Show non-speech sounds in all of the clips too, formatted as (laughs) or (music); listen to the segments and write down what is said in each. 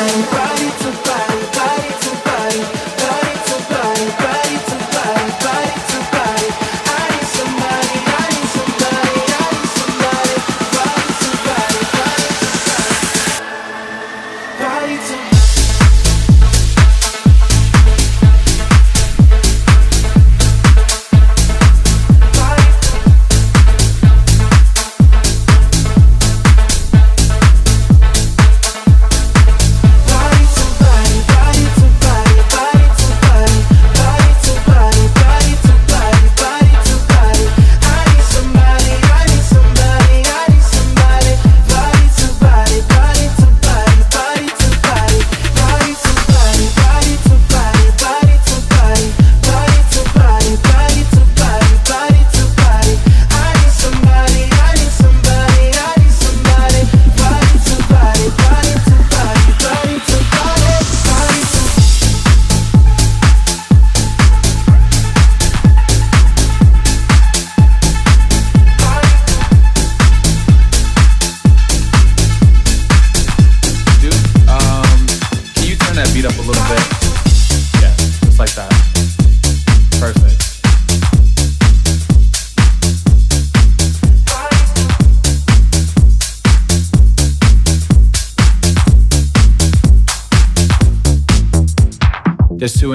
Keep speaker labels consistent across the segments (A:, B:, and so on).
A: I'm to
B: fight.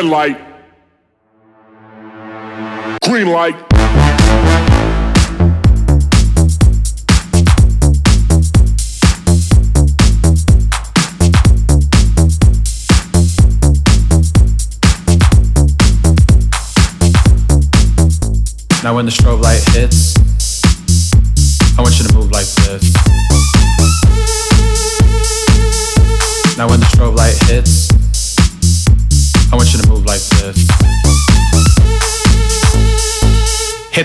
B: red light, green light. Now when the strobe light hits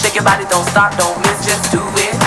C: Shake your body, don't stop, don't miss, just do it.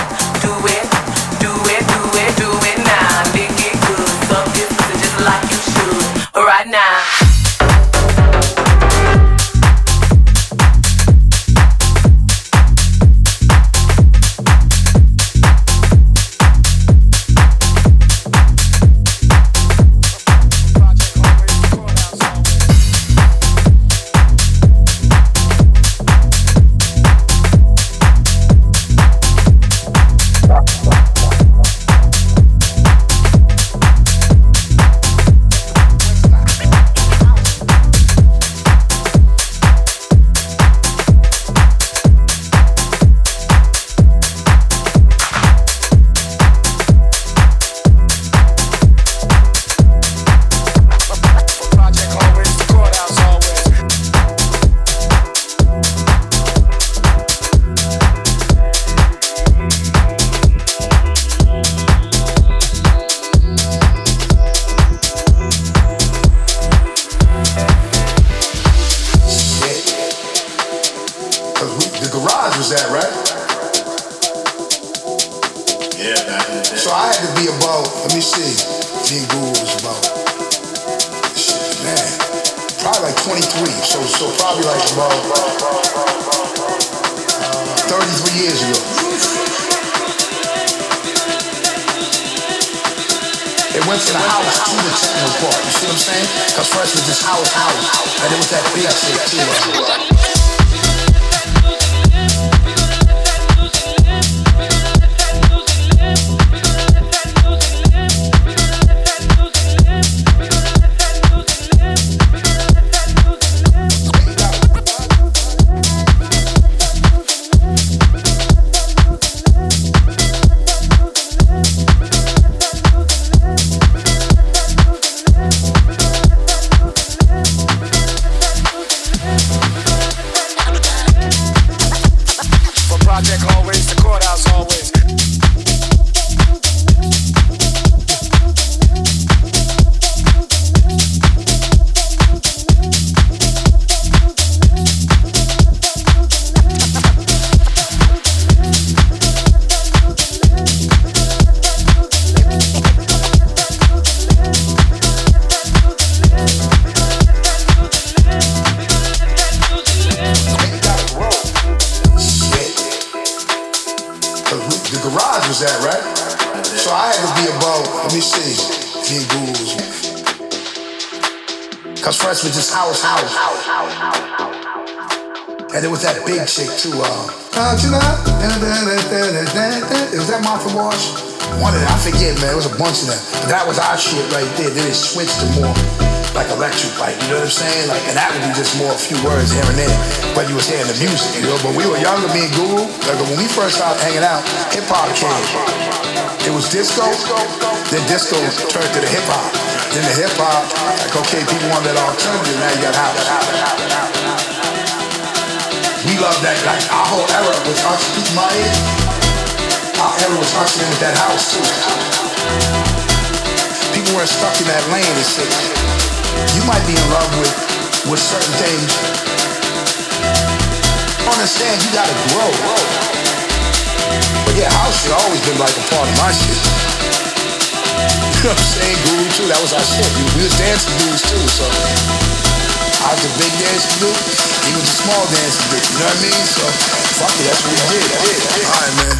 D: Few words here and there. But you was hearing the music, you know. But we were younger, me and Guru. Like when we first started hanging out, hip hop came. It was disco. Then disco turned to the hip hop. Then the hip hop, like okay, people want that alternative, now you got house. We love that, like our whole era was us, my age, our era was hustling with that house too. People weren't stuck in that lane and shit. You might be in love with, with certain things. Understand, you gotta grow. But yeah, house has always been like a part of my shit. (laughs) You know what I'm saying? Guru too, that was our shit. We, was dancing dudes too, so I was the big dancing dude. He was the small dancing dude. You know what I mean? So fuck it, that's what we did. Alright man.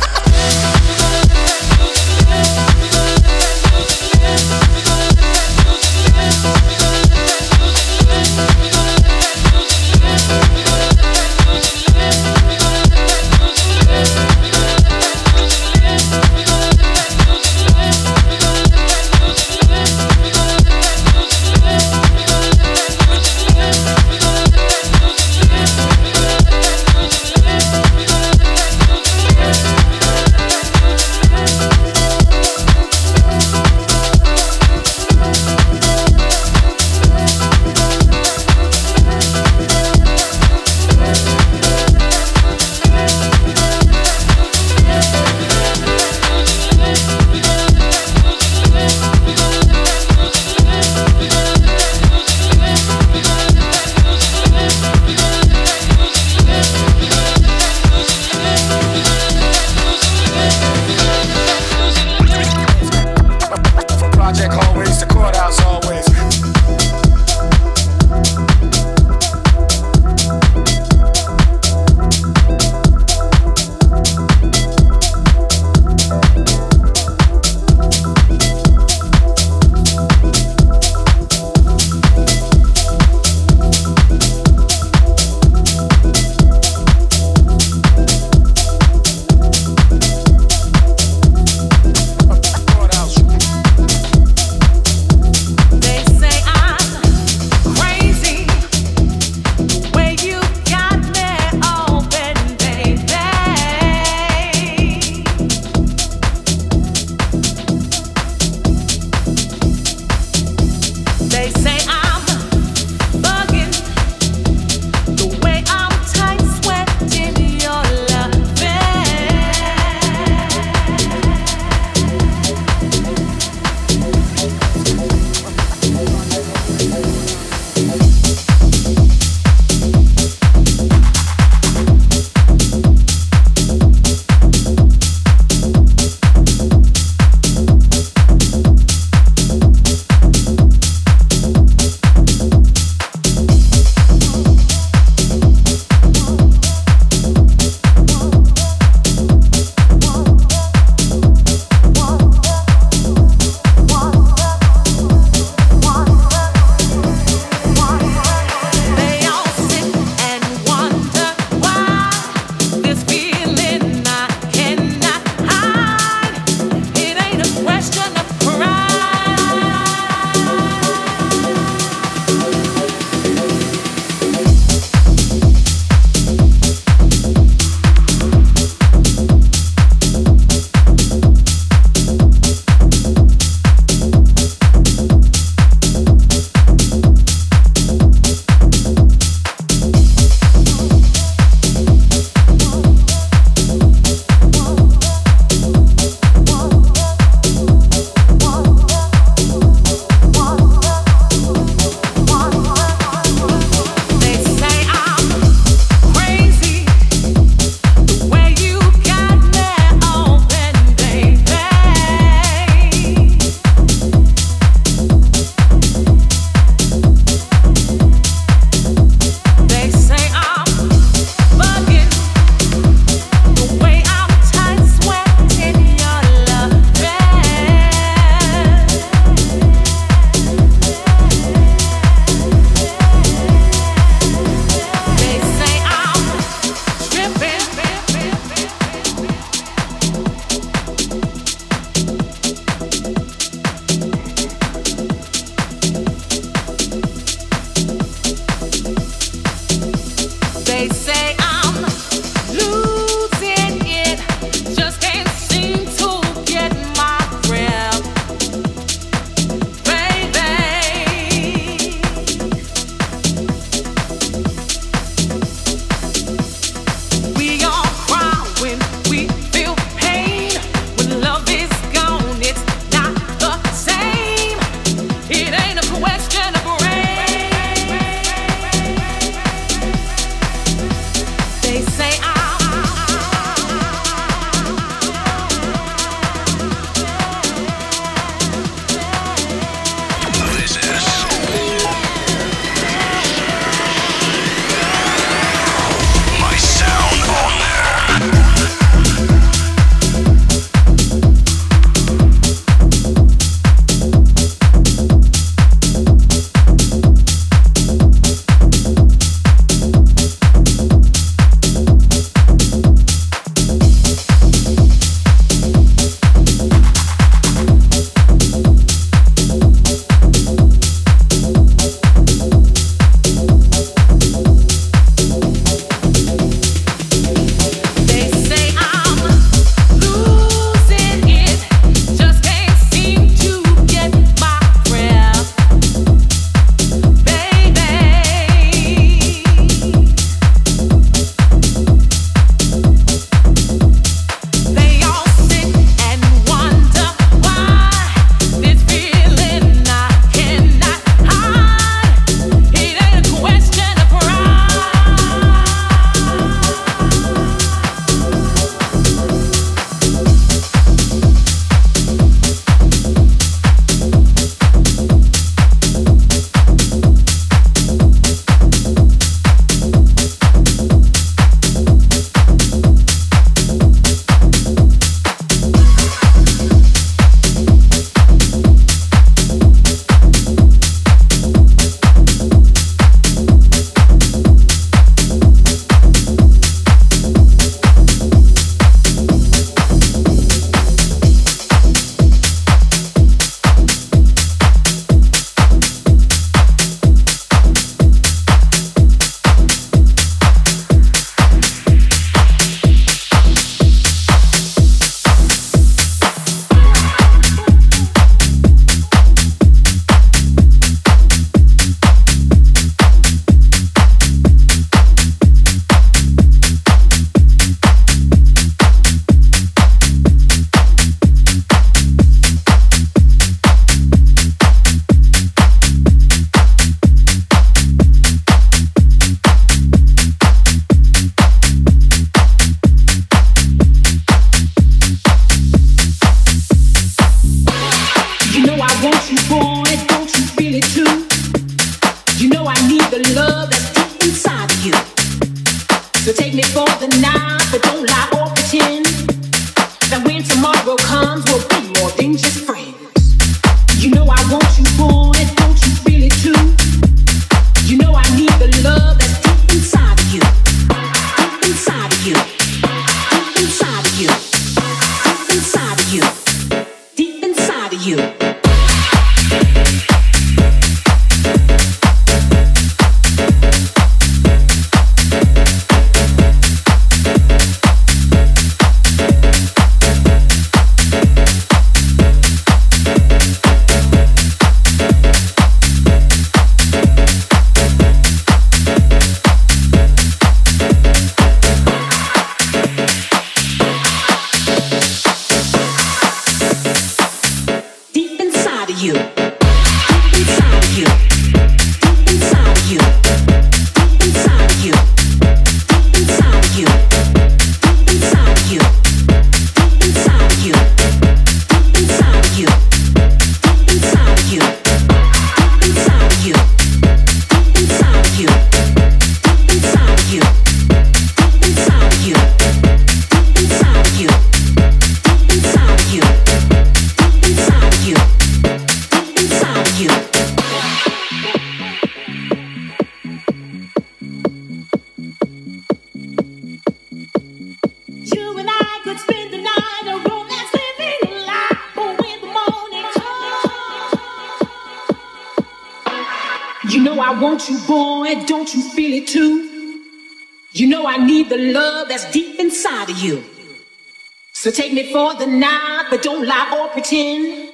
E: For the night, but don't lie or pretend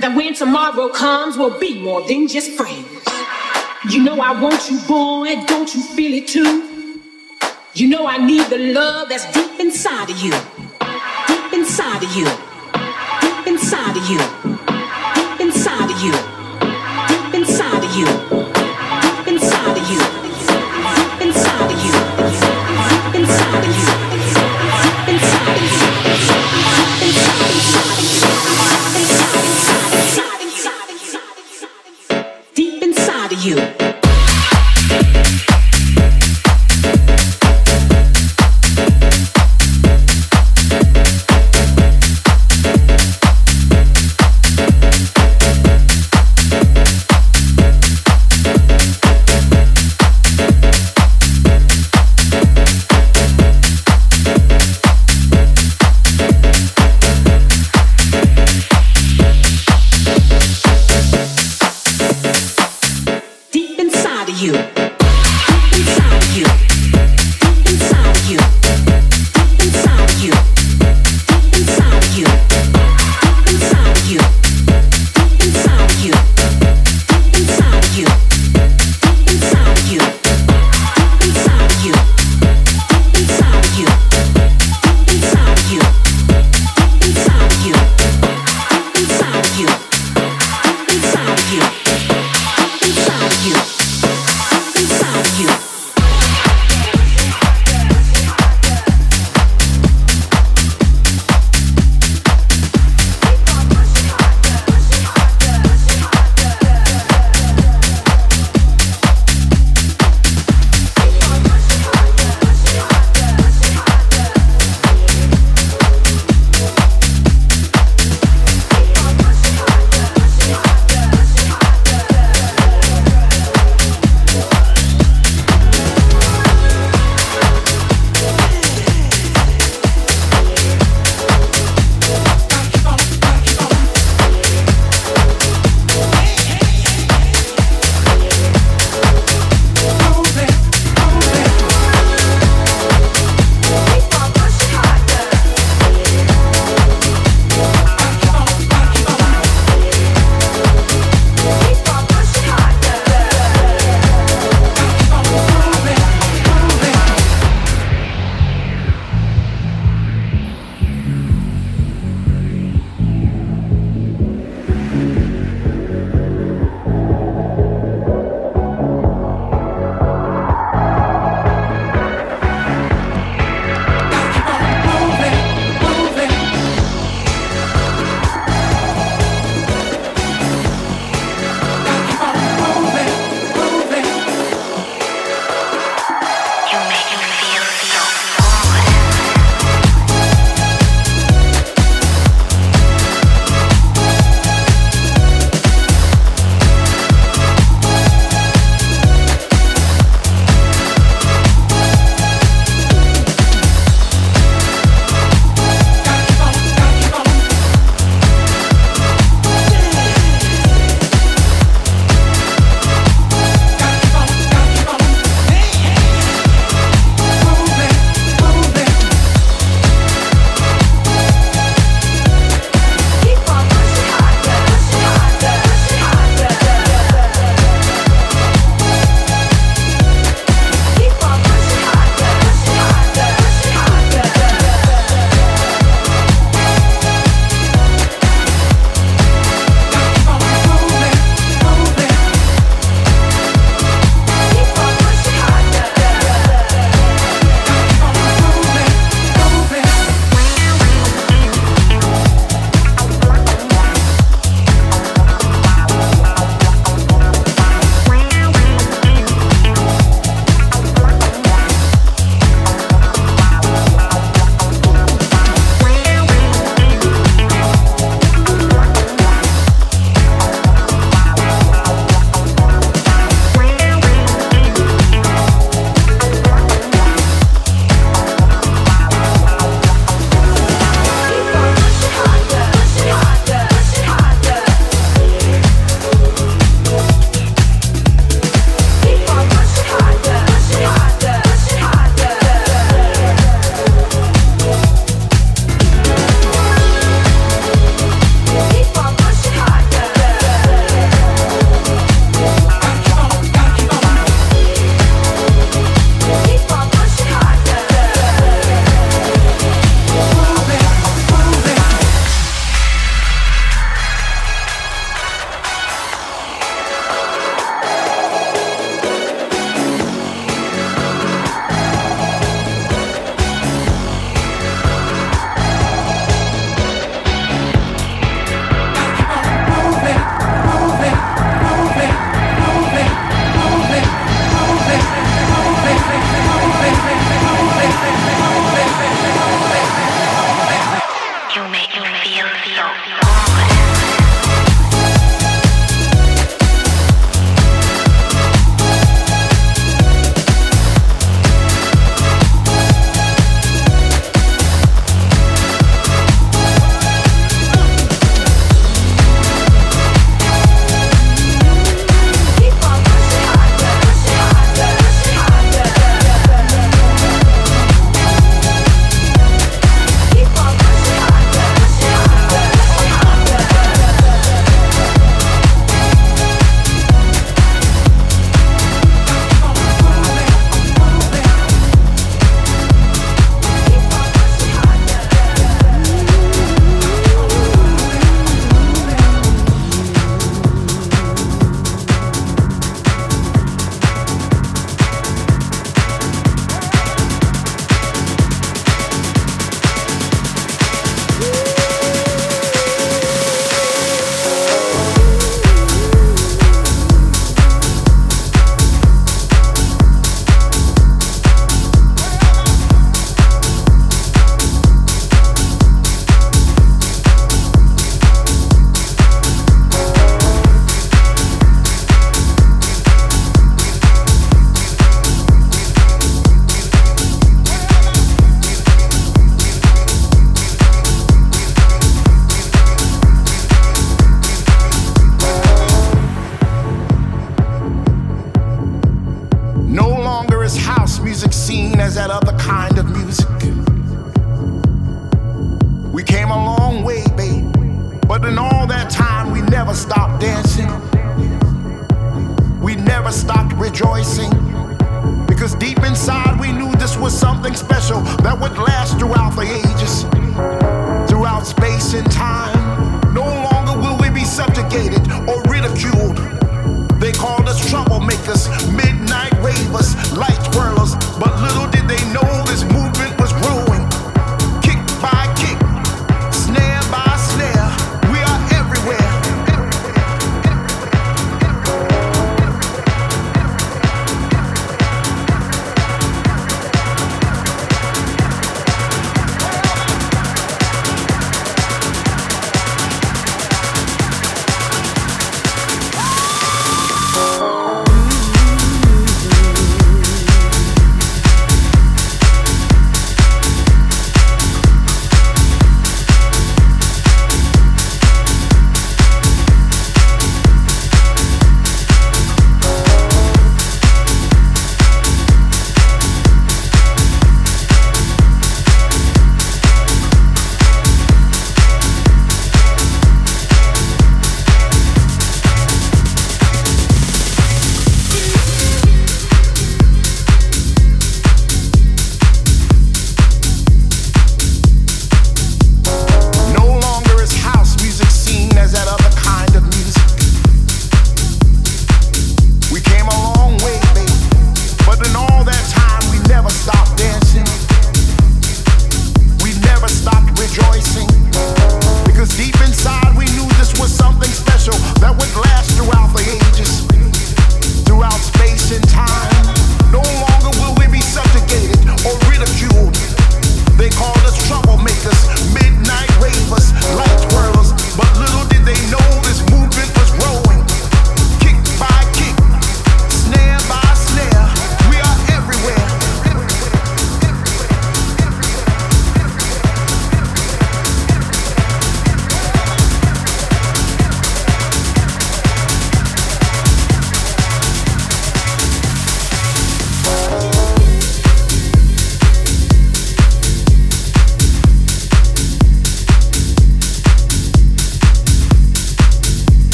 E: that when tomorrow comes, we'll be more than just friends. You know I want you, boy, don't you feel it too? You know I need the love that's deep inside of you, deep inside of you, deep inside of you, deep inside of you, deep inside of you, deep